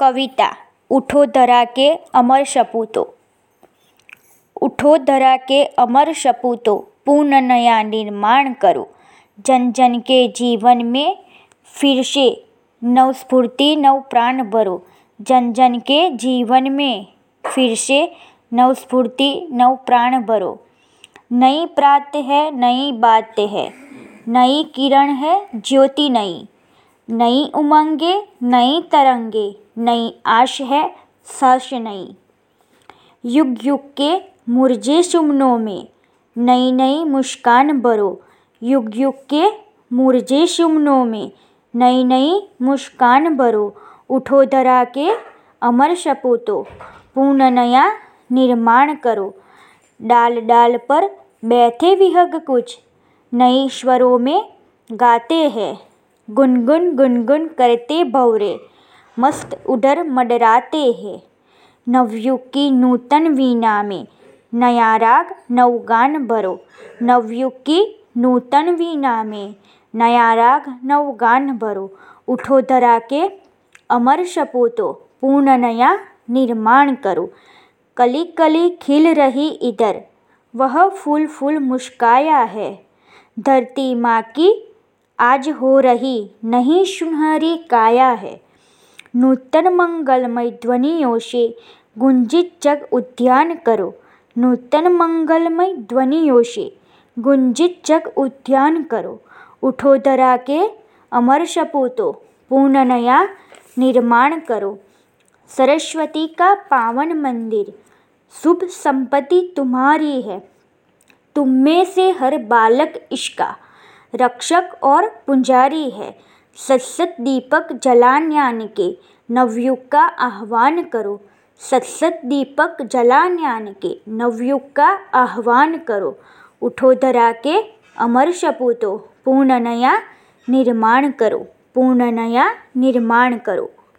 कविता, उठो धरा के अमर सपूतो उठो धरा के अमर सपूतो पूर्ण नया निर्माण करो। जन जन के जीवन में फिर से नव स्फूर्ति, नव प्राण भरो। जन जन के जीवन में फिर से नव स्फूर्ति, नव प्राण भरो। नई प्रात है, नई बात है। नई किरण है, ज्योति नई। नई उमंगे, नई तरंगे, नई आश है, साश नई युग युग के मुरझे सुमनों में, नई नई मुस्कान भरो युग युग के मुरझे सुमनों में, नई नई मुस्कान भरो उठो धरा के अमर सपूतो पूर्ण नया निर्माण करो। डाल डाल पर बैठे विहग कुछ नए स्वरों में गाते हैं। गुनगुन गुनगुन करते भंवरे मस्त उधर मडराते हैं। नवयुग की नूतन वीणा में। नया राग नवगान भरो। नवयुग की नूतन वीणा में। नया राग नवगान भरो। उठो धरा के अमर सपूतो पूर्ण नया निर्माण करो। कली कली खिल रही इधर। वह फूल फूल मुस्काया है। धरती माँ की आज हो रही नहीं सुनहरी काया है। नूतन मंगलमय ध्वनियों से गुंजित जग उद्यान करो। नूतन मंगलमय ध्वनियों से गुंजित जग उद्यान करो। उठो धरा के अमर सपूतो, पूर्ण नया निर्माण करो। सरस्वती का पावन मंदिर, शुभ संपत्ति तुम्हारी है। तुम में से हर बालक इसका रक्षक और पुंजारी है। सत्सत दीपक जलान्यान के, नवयुग का आह्वान करो। सत्सत दीपक जलान्यान के, नवयुग का आह्वान करो। उठो धरा के, अमर सपूतो पूर्ण नया निर्माण करो। पूर्ण नया निर्माण करो।